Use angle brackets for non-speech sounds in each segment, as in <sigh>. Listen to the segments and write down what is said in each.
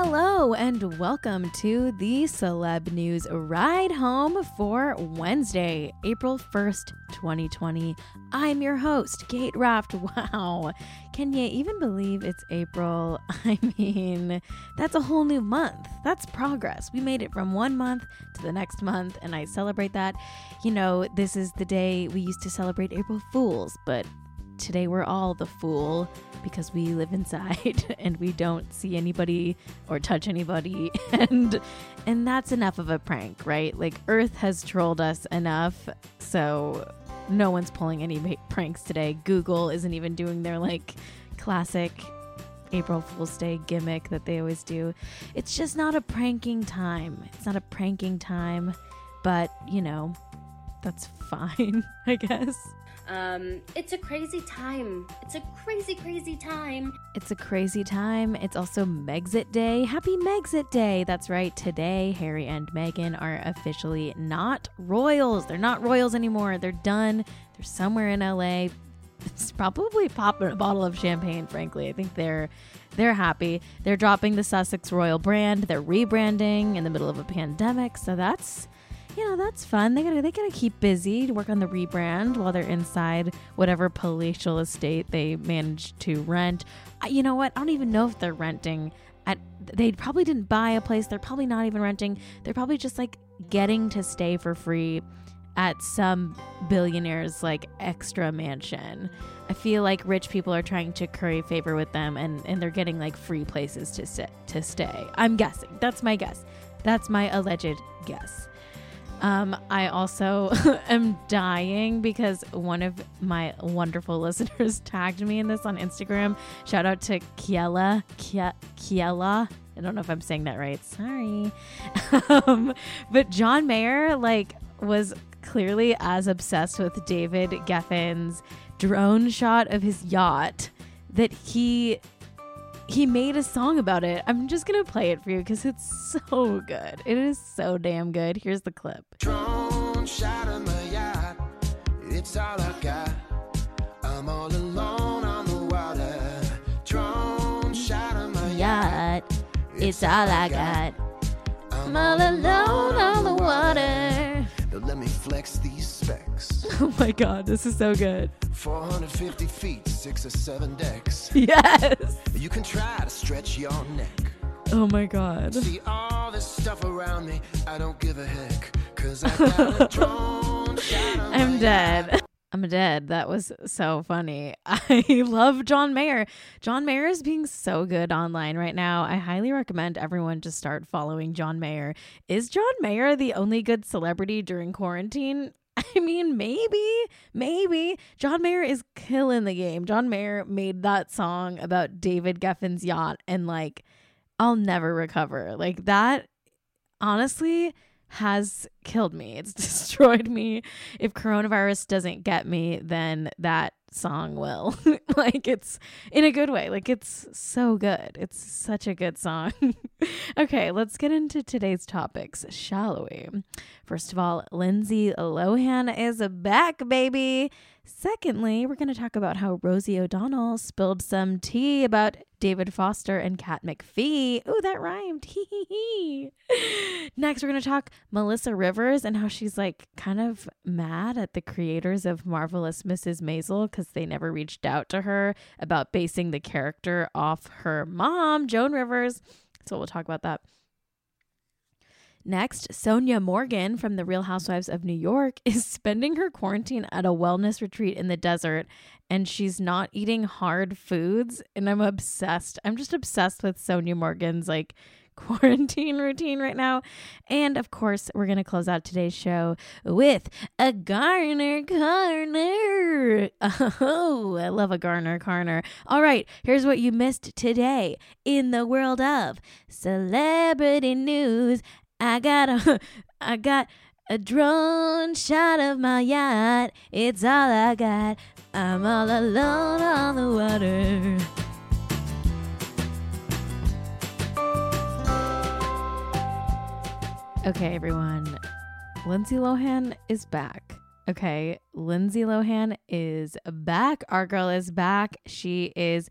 Hello, and welcome to the Celeb News Ride Home for Wednesday, April 1st, 2020. I'm your host, Cait Raft. <laughs> Wow, can you even believe it's April? <laughs> I mean, that's a whole new month. That's progress. We made it from one month to the next month, and I celebrate that. You know, this is the day we used to celebrate April Fools, but today we're all the fool because we live inside <laughs> and we don't see anybody or touch anybody <laughs> and and that's enough of a prank right like earth has trolled us enough so no one's pulling any pranks today google isn't even doing their like classic April Fool's Day gimmick that they always do. It's just not a pranking time. It's not a pranking time, but you know, that's <laughs> fine, I guess. Um, it's a crazy time. It's a crazy, crazy time. It's a crazy time. It's also Megxit Day. Happy Megxit Day. That's right. Today, Harry and Meghan are officially not royals. They're not royals anymore. They're done. They're somewhere in LA. It's probably popping a bottle of champagne, frankly. I think they're they're happy. They're dropping the Sussex Royal brand. They're rebranding in the middle of a pandemic. So that's you know that's fun. They gotta they gotta keep busy to work on the rebrand while they're inside whatever palatial estate they manage to rent. I, you know what? I don't even know if they're renting. At they probably didn't buy a place. They're probably not even renting. They're probably just like getting to stay for free at some billionaire's like extra mansion. I feel like rich people are trying to curry favor with them and, and they're getting like free places to sit to stay. I'm guessing. That's my guess. That's my alleged guess. Um, I also <laughs> am dying because one of my wonderful <laughs> listeners tagged me in this on Instagram. Shout out to Kiela. Kiela. I don't know if I'm saying that right. Sorry. <laughs> um, but John Mayer, like, was clearly as obsessed with David Geffen's drone shot of his yacht that he he made a song about it. I'm just gonna play it for you because it's so good. It is so damn good. Here's the clip. Drone shot of my yacht. It's all I got. I'm all alone on the water. Drone shot of my yacht. It's all I got. I'm all alone on the water. Now let me flex these specs. <laughs> Oh my god, this is so good. 450 feet, six or seven decks. Yes. You can try to stretch your neck. Oh my god. See all this stuff around me, I don't give a heck. Cause I got a <laughs> drone I'm dead. I'm dead. That was so funny. <laughs> I love John Mayer. John Mayer is being so good online right now. I highly recommend everyone to start following John Mayer. Is John Mayer the only good celebrity during quarantine? <laughs> I mean, maybe, maybe. John Mayer is killing the game. John Mayer made that song about David Geffen's yacht and like, I'll never recover. Like, that honestly has killed me. It's <laughs> destroyed me. If coronavirus doesn't get me, then that song will. <laughs> like it's in a good way. Like it's so good. It's such a good song. <laughs> okay, let's get into today's topics, shall we? First of all, Lindsay Lohan is back, baby. Secondly, we're going to talk about how Rosie O'Donnell spilled some tea about David Foster and Kat McPhee. Oh, that rhymed. <laughs> Next, we're going to talk Melissa Rivers and how she's like kind of mad at the creators of Marvelous Mrs. Maisel because they never reached out to her about basing the character off her mom, Joan Rivers. So we'll talk about that. Next, Sonja Morgan from The Real Housewives of New York <laughs> is spending her quarantine at a wellness retreat in the desert and she's not eating hard foods. And I'm obsessed. I'm just obsessed with Sonja Morgan's like <laughs> quarantine routine right now. And of course, we're going to close out today's show with a Garner Corner. <laughs> Oh, I love a Garner Corner. All right, here's what you missed today in the world of celebrity news I got a, <laughs> I got a drone shot of my yacht. It's all I got. I'm all alone on the water. Okay, everyone. Lindsay Lohan is back. Okay, Lindsay Lohan is back. Our girl is back. She is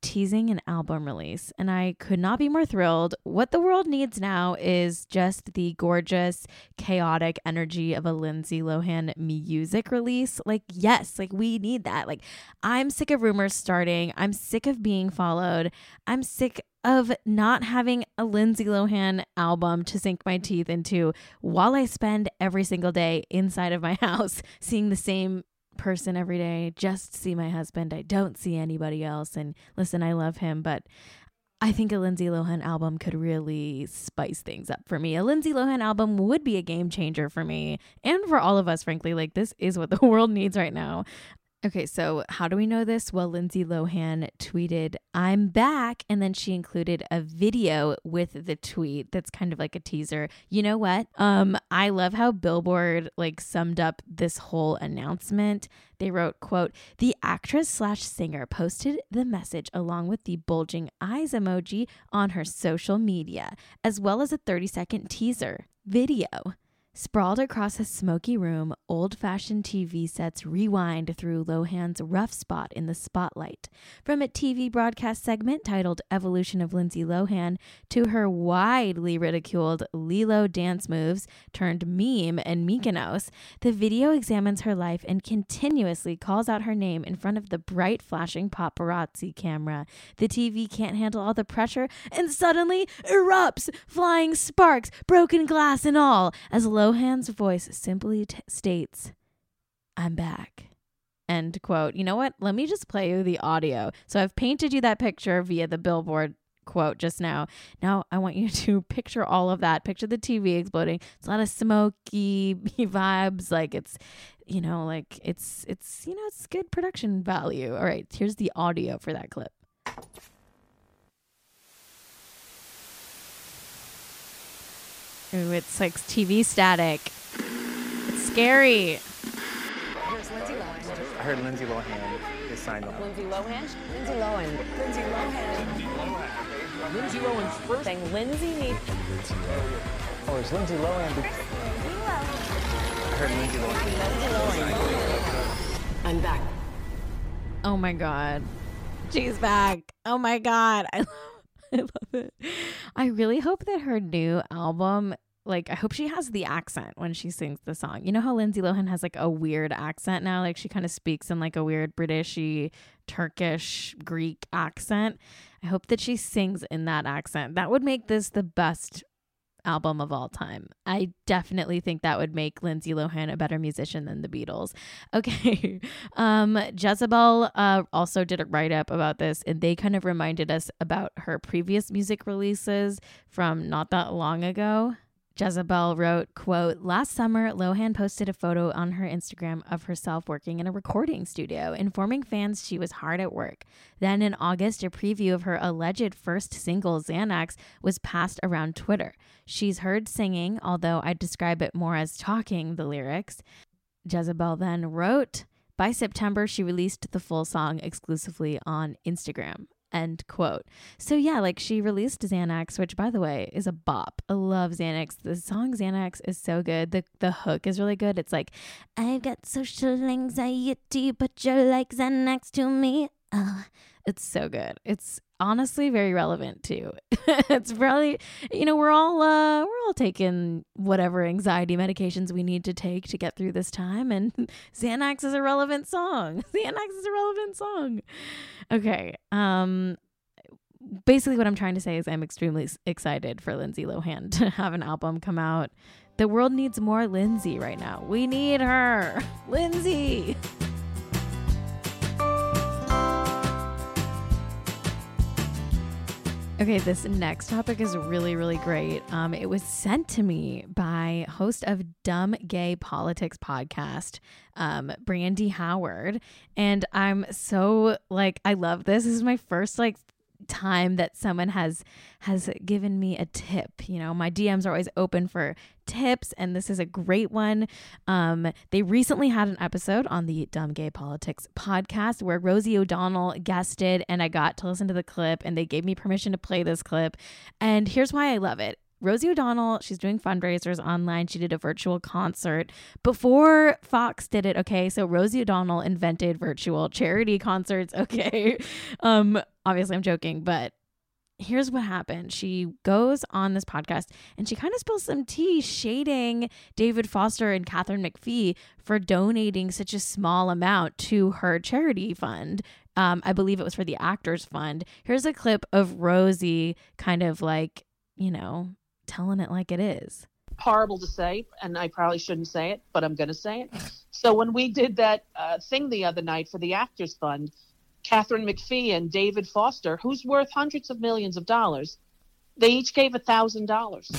teasing an album release, and I could not be more thrilled. What the world needs now is just the gorgeous, chaotic energy of a Lindsay Lohan music release. Like, yes, like we need that. Like, I'm sick of rumors starting, I'm sick of being followed, I'm sick of not having a Lindsay Lohan album to sink my teeth into while I spend every single day inside of my <laughs> house seeing the same person every day, just see my husband. I don't see anybody else. And listen, I love him, but I think a Lindsay Lohan album could really spice things up for me. A Lindsay Lohan album would be a game changer for me and for all of us, frankly. Like, this is what the <laughs> world needs right now. Okay, so how do we know this? Well, Lindsay Lohan tweeted, I'm back. And then she included a video with the tweet that's kind of like a teaser. You know what? Um, I love how Billboard like summed up this whole announcement. They wrote, quote, the actress slash singer posted the message along with the bulging eyes emoji on her social media, as well as a 30 second teaser video. Sprawled across a smoky room, old fashioned TV sets rewind through Lohan's rough spot in the spotlight. From a TV broadcast segment titled Evolution of Lindsay Lohan to her widely ridiculed Lilo dance moves turned meme in Mykonos, the video examines her life and continuously calls out her name in front of the bright flashing paparazzi camera. The TV can't handle all the pressure and suddenly erupts, flying sparks, broken glass, and all, as Lohan Lohan's voice simply t- states, I'm back. End quote. You know what? Let me just play you the audio. So I've painted you that picture via the billboard quote just now. Now I want you <laughs> to picture all of that. Picture the TV exploding. It's a lot of smoky <laughs> vibes. Like it's, you know, like it's it's you know it's good production value. All right, here's the audio for that clip. Ooh, it's like TV static. It's scary. Here's Lindsay Lohan. I heard Lindsay Lohan is signed on. Lindsay Lohan? Lindsay Lohan. Lindsay Lohan. Lindsay Lohan's first. Saying Lindsay needs. Oh, is Lindsay Lohan? I heard Lindsay Lohan. I'm back. Oh my god. She's back. Oh my god. I <laughs> love, I love it. I really hope that her new album like I hope she has the accent when she sings the song. You know how Lindsay Lohan has like a weird accent now, like she kind of speaks in like a weird Britishy, Turkish, Greek accent. I hope that she sings in that accent. That would make this the best album of all time. I definitely think that would make Lindsay Lohan a better musician than the Beatles. <laughs> Okay. Um Jezebel uh also did a write up about this and they kind of reminded us about her previous music releases from not that long ago. Jezebel wrote, quote, Last summer, Lohan posted a photo on her Instagram of herself working in a recording studio, informing fans she was hard at work. Then in August, a preview of her alleged first single, Xanax, was passed around Twitter. She's heard singing, although I describe it more as talking the lyrics. Jezebel then wrote, by September, she released the full song exclusively on Instagram. End quote. So yeah, like she released Xanax, which by the way is a bop. I love Xanax. The song Xanax is so good. The the hook is really good. It's like, I've got social anxiety, but you're like Xanax to me. Uh, it's so good. It's honestly very relevant too. <laughs> it's probably you know we're all uh we're all taking whatever anxiety medications we need to take to get through this time and <laughs> Xanax is a relevant song. <laughs> Xanax is a relevant song. Okay. Um basically what I'm trying to say is I'm extremely excited for Lindsay Lohan to have an album come out. The world needs more Lindsay right now. We need her. Lindsay. Okay, this next topic is really, really great. Um, it was sent to me by host of Dumb Gay Politics podcast, um, Brandy Howard, and I'm so like I love this. This is my first like time that someone has has given me a tip you know my dms are always open for tips and this is a great one um they recently had an episode on the dumb gay politics podcast where rosie o'donnell guested and i got to listen to the clip and they gave me permission to play this clip and here's why i love it Rosie O'Donnell, she's doing fundraisers online. She did a virtual concert before Fox did it. Okay. So Rosie O'Donnell invented virtual charity concerts. <laughs> Okay. Um, obviously I'm joking, but here's what happened. She goes on this podcast and she kind of spills some tea shading David Foster and Katharine McPhee for donating such a small amount to her charity fund. Um, I believe it was for the Actors Fund. Here's a clip of Rosie kind of like, you know, telling it like it is. Horrible to say, and I probably shouldn't say it, but I'm going to say it. So when we did that uh, thing the other night for the Actors Fund, Katharine McPhee and David Foster, who's worth hundreds of millions of dollars, they each gave a thousand dollars.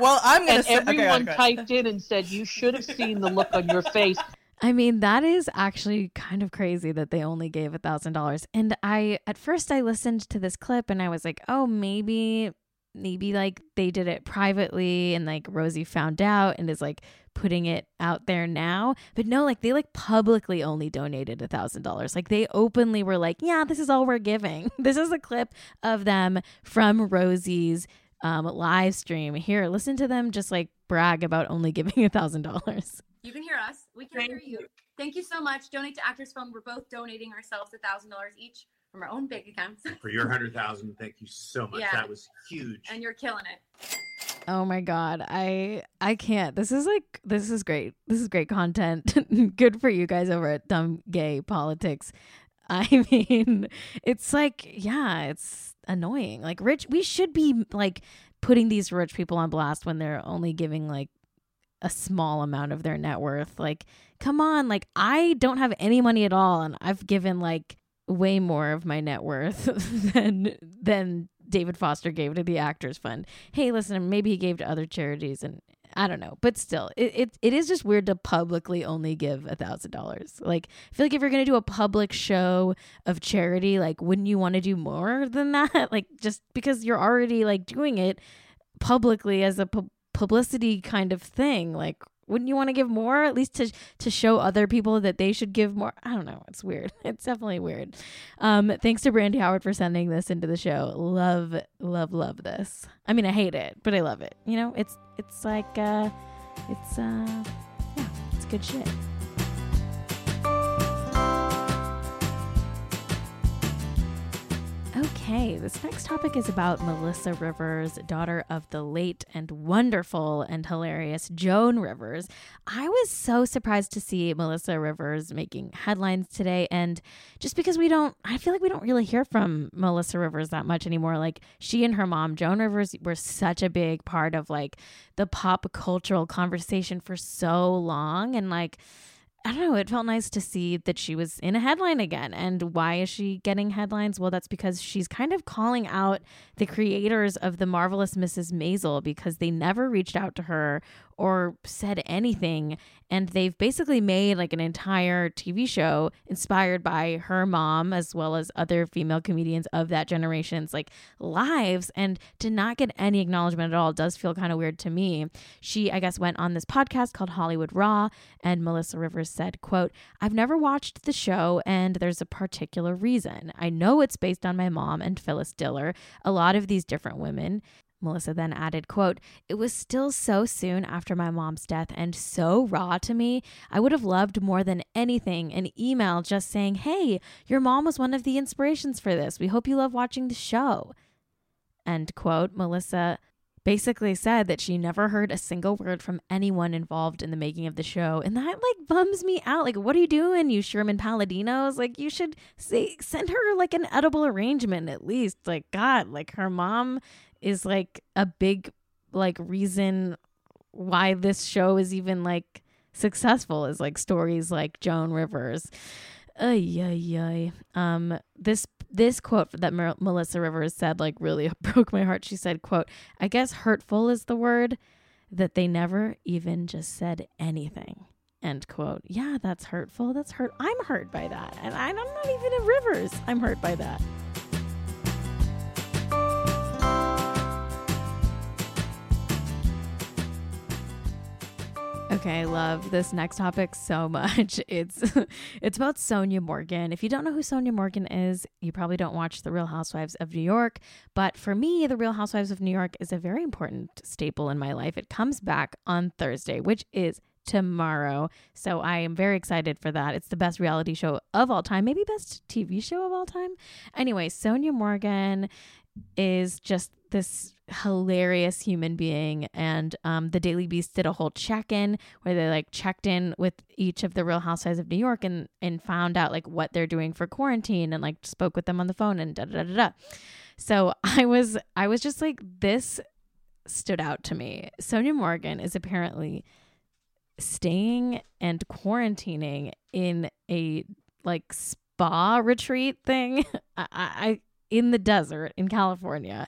Well, I'm gonna And say okay, everyone okay. typed in and said, "You should have seen the look on your face." I mean, that is actually kind of crazy that they only gave a thousand dollars. And I, at first, I listened to this clip and I was like, oh, maybe, maybe like they did it privately and like Rosie found out and is like putting it out there now. But no, like they like publicly only donated a thousand dollars. Like they openly were like, yeah, this is all we're giving. <laughs> This is a clip of them from Rosie's um, live stream. Here, listen to them just like brag about only <laughs> giving a thousand dollars. You can hear us. We can Thank hear you. Thank you so much. Donate to Actors Fund. We're both donating ourselves a thousand dollars each from our own bank accounts, for your hundred thousand. Thank you so much. Yeah. That was huge. and you're killing it. Oh my god, I I can't. This is like this is great. This is great content. <laughs> Good for you guys over at Dumb Gay Politics. I <laughs> mean, it's like yeah, it's annoying. Like rich we should be like putting these rich people on blast when they're only giving like a small amount of their net worth. Like come on, like I don't have any money at all and I've given like way more of my net worth <laughs> than than David Foster gave to the Actors Fund. Hey, listen, maybe he gave to other charities and I don't know, but still, it it, it is just weird to publicly only give a thousand dollars. Like, I feel like if you're gonna do a public show of charity, like, wouldn't you want to do more <laughs> than that? Like, just because you're already like doing it publicly as a pu- publicity kind of thing, like, wouldn't you want to give more at least to to show other people that they should give more? I don't know it's weird. <laughs> It's definitely weird. Um thanks to brandy howard for sending this into the show. Love love love this. I mean i hate it but i love it. You know it's it's like uh it's uh yeah it's good shit Okay, this next topic is about Melissa Rivers, daughter of the late and wonderful and hilarious Joan Rivers. I was so surprised to see Melissa Rivers making headlines today. And just because we don't, I feel like we don't really hear from Melissa Rivers that much anymore. Like she and her mom, Joan Rivers, were such a big part of like the pop cultural conversation for so long. And like, I don't know. It felt nice to see that she was in a headline again. And why is she getting headlines? Well, that's because she's kind of calling out the creators of The Marvelous Mrs. Maisel because they never reached out to her or said anything. And they've basically made like an entire TV show inspired by her mom as well as other female comedians of that generation's like lives. And to not get any acknowledgement at all does feel kind of weird to me. She, I guess, went on this podcast called Hollywood Raw, and Melissa Rivers said, quote, I've never watched the show and there's a particular reason. I know it's based on my mom and Phyllis Diller, a lot of these different women. Melissa then added, quote, It was still so soon after my mom's death and so raw to me. I would have loved more than anything an email just saying, Hey, your mom was one of the inspirations for this. We hope you love watching the show. End quote. Melissa basically said that she never heard a single word from anyone involved in the making of the show. And that like bums me out. Like, what are you doing, you Sherman-Palladinos? Like, you should say send her like an edible arrangement at least. Like, God, like her mom is like a big like reason why this show is even like successful is like stories like Joan Rivers. Ay, ay, ay. Um, this this quote that Mer- Melissa Rivers said like really <laughs> broke my heart. She said, "quote I guess hurtful is the word that they never even just said anything." End quote. Yeah, that's hurtful. That's hurt. I'm hurt by that, and I'm not even in Rivers. I'm hurt by that. Okay, I love this next topic so <laughs> much. It's it's about Sonja Morgan. If you don't know who Sonja Morgan is, you probably don't watch The Real Housewives of New York, but for me, The Real Housewives of New York is a very important staple in my life. It comes back on Thursday, which is tomorrow. So I am very excited for that. It's the best reality show of all time, maybe best TV show of all time. Anyway, Sonia Morgan is just this hilarious human being and um, the daily beast did a whole check-in where they like checked in with each of the real housewives of new york and and found out like what they're doing for quarantine and like spoke with them on the phone and da da da da so <laughs> i was i was just like this stood out to me. Sonja morgan is apparently staying and quarantining in a like spa retreat thing. <laughs> I, I in the desert in california.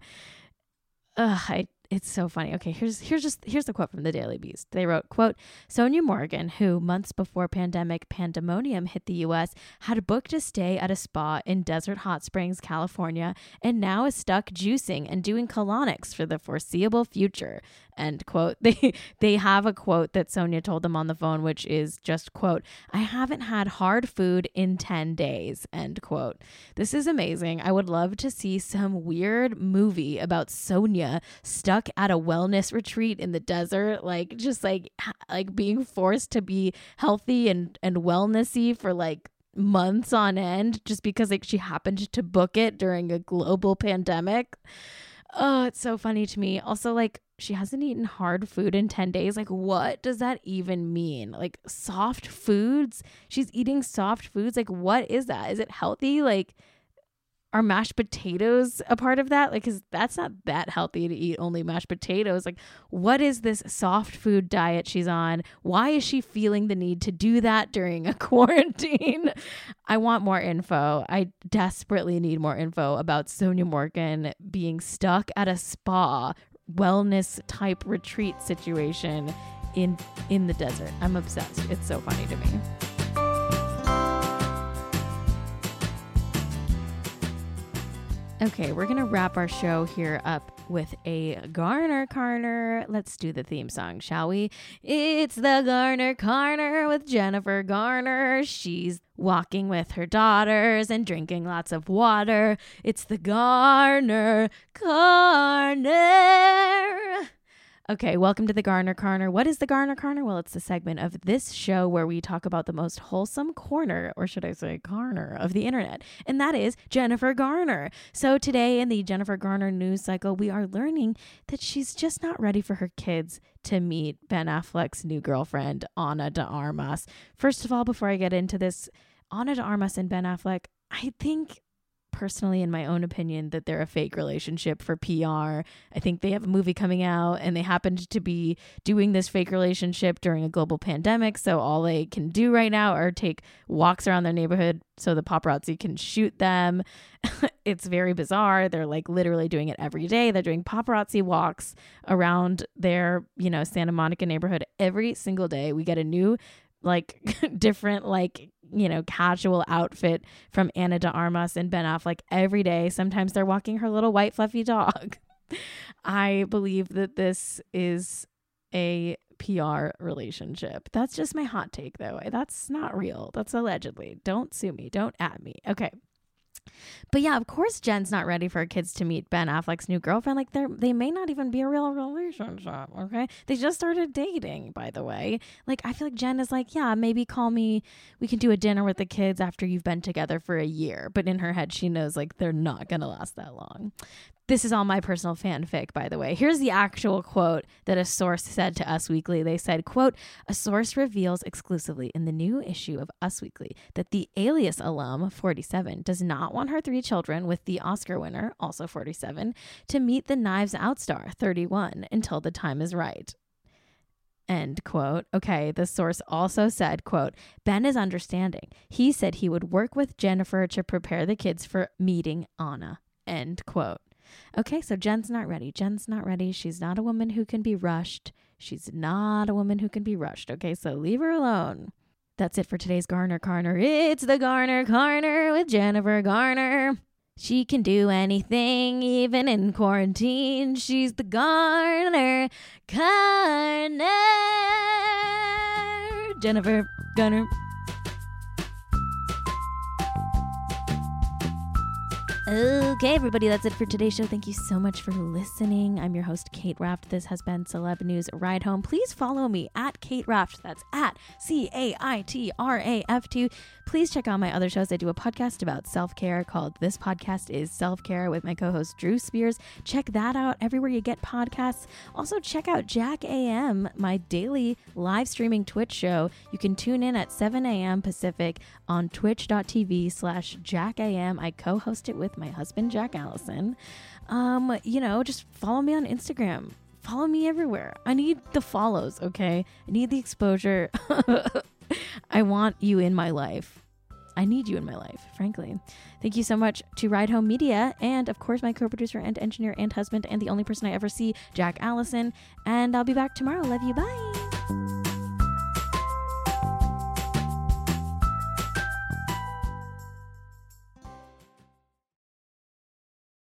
Ugh, I, it's so funny. Okay, here's here's just here's the quote from the Daily Beast. They wrote, "quote Sonja Morgan, who months before pandemic pandemonium hit the U.S., had booked a stay at a spa in Desert Hot Springs, California, and now is stuck juicing and doing colonics for the foreseeable future." End quote. <laughs> They they have a quote that Sonja told them on the phone, which is just quote, I haven't had hard food in 10 days. End quote. This is amazing. I would love to see some weird movie about Sonia stuck at a wellness retreat in the desert, like just like like being forced to be healthy and and wellnessy for like months on end just because like she happened to book it during a global pandemic. Oh, it's so funny to me. Also, like, she hasn't eaten hard food in 10 days. Like, what does that even mean? Like, soft foods? She's eating soft foods. Like, what is that? Is it healthy? Like, are mashed potatoes a part of that? Like, cause that's not that healthy to eat only mashed potatoes. Like, what is this soft food diet she's on? Why is she feeling the need to do that during a <laughs> quarantine? I want more info. I desperately need more info about Sonja Morgan being stuck at a spa wellness type retreat situation in in the desert. I'm obsessed. It's so funny to me. Okay, we're going to wrap our show here up with a Garner Carner. Let's do the theme song, shall we? It's the Garner Carner with Jennifer Garner. She's walking with her daughters and drinking lots of water. It's the Garner Carner. Okay, welcome to the Garner Corner. What is the Garner Corner? Well, it's the segment of this show where we talk about the most wholesome corner, or should I say corner of the internet, and that is Jennifer Garner. So today in the Jennifer Garner news cycle, we are learning that she's just not ready for her kids to meet Ben Affleck's new girlfriend, Ana de Armas. First of all, before I get into this, Ana de Armas and Ben Affleck, I think personally, in my own opinion, that they're a fake relationship for PR. I think they have a movie coming out and they happened to be doing this fake relationship during a global pandemic. So all they can do right now are take walks around their neighborhood so the paparazzi can shoot them. <laughs> it's very bizarre. They're like literally doing it every day. They're doing paparazzi walks around their, you know, Santa Monica neighborhood every single day. We get a new like <laughs> different like you know casual outfit from Ana de Armas and Ben Affleck every day. Sometimes they're walking her little white fluffy dog. <laughs> I believe that this is a PR relationship. That's just my hot take though. That's not real. That's allegedly. Don't sue me. Don't at me. Okay. But yeah, of course Jen's not ready for her kids to meet Ben Affleck's new girlfriend. Like they're they may not even be a real relationship, okay? They just started dating, by the way. Like I feel like Jen is like, yeah, maybe call me we can do a dinner with the kids after you've been together for a year. But in her head she knows like they're not gonna last that long. This is all my personal fanfic, by the way. Here's the actual quote that a source said to Us Weekly. They said, quote, a source reveals exclusively in the new issue of Us Weekly that the Alias alum, 47, does not want her three children with the Oscar winner, also 47, to meet the Knives Out star, 31, until the time is right. End quote. Okay the source also said quote ben is understanding. He said he would work with jennifer to prepare the kids for meeting ana. End quote Okay, so Jen's not ready. Jen's not ready. She's not a woman who can be rushed. She's not a woman who can be rushed. Okay, so leave her alone. That's it for today's Garner Carner. It's the Garner Carner with Jennifer Garner. She can do anything, even in quarantine. She's the Garner Carner. Jennifer Garner. Okay, everybody, that's it for today's show. Thank you so much for listening. I'm your host, Cait Raft. This has been Celeb News Ride Home. Please follow me at Cait Raft. That's at C A I T R A F T. Please check out my other shows. I do a podcast about self care called This Podcast is Self Care with my co host, Drew Spears. Check that out everywhere you get podcasts. Also, check out Jack AM, my daily live streaming Twitch show. You can tune in at 7 a.m. Pacific on twitch.tv slash Jack AM. I co host it with my husband, Jack Allison. Um, you know, just follow me on Instagram. Follow me everywhere. I need the follows, okay? I need the exposure. <laughs> I want you in my life. I need you in my life, frankly. Thank you so much to Ride Home Media and, of course, my co producer and engineer and husband, and the only person I ever see, Jack Allison. And I'll be back tomorrow. Love you. Bye.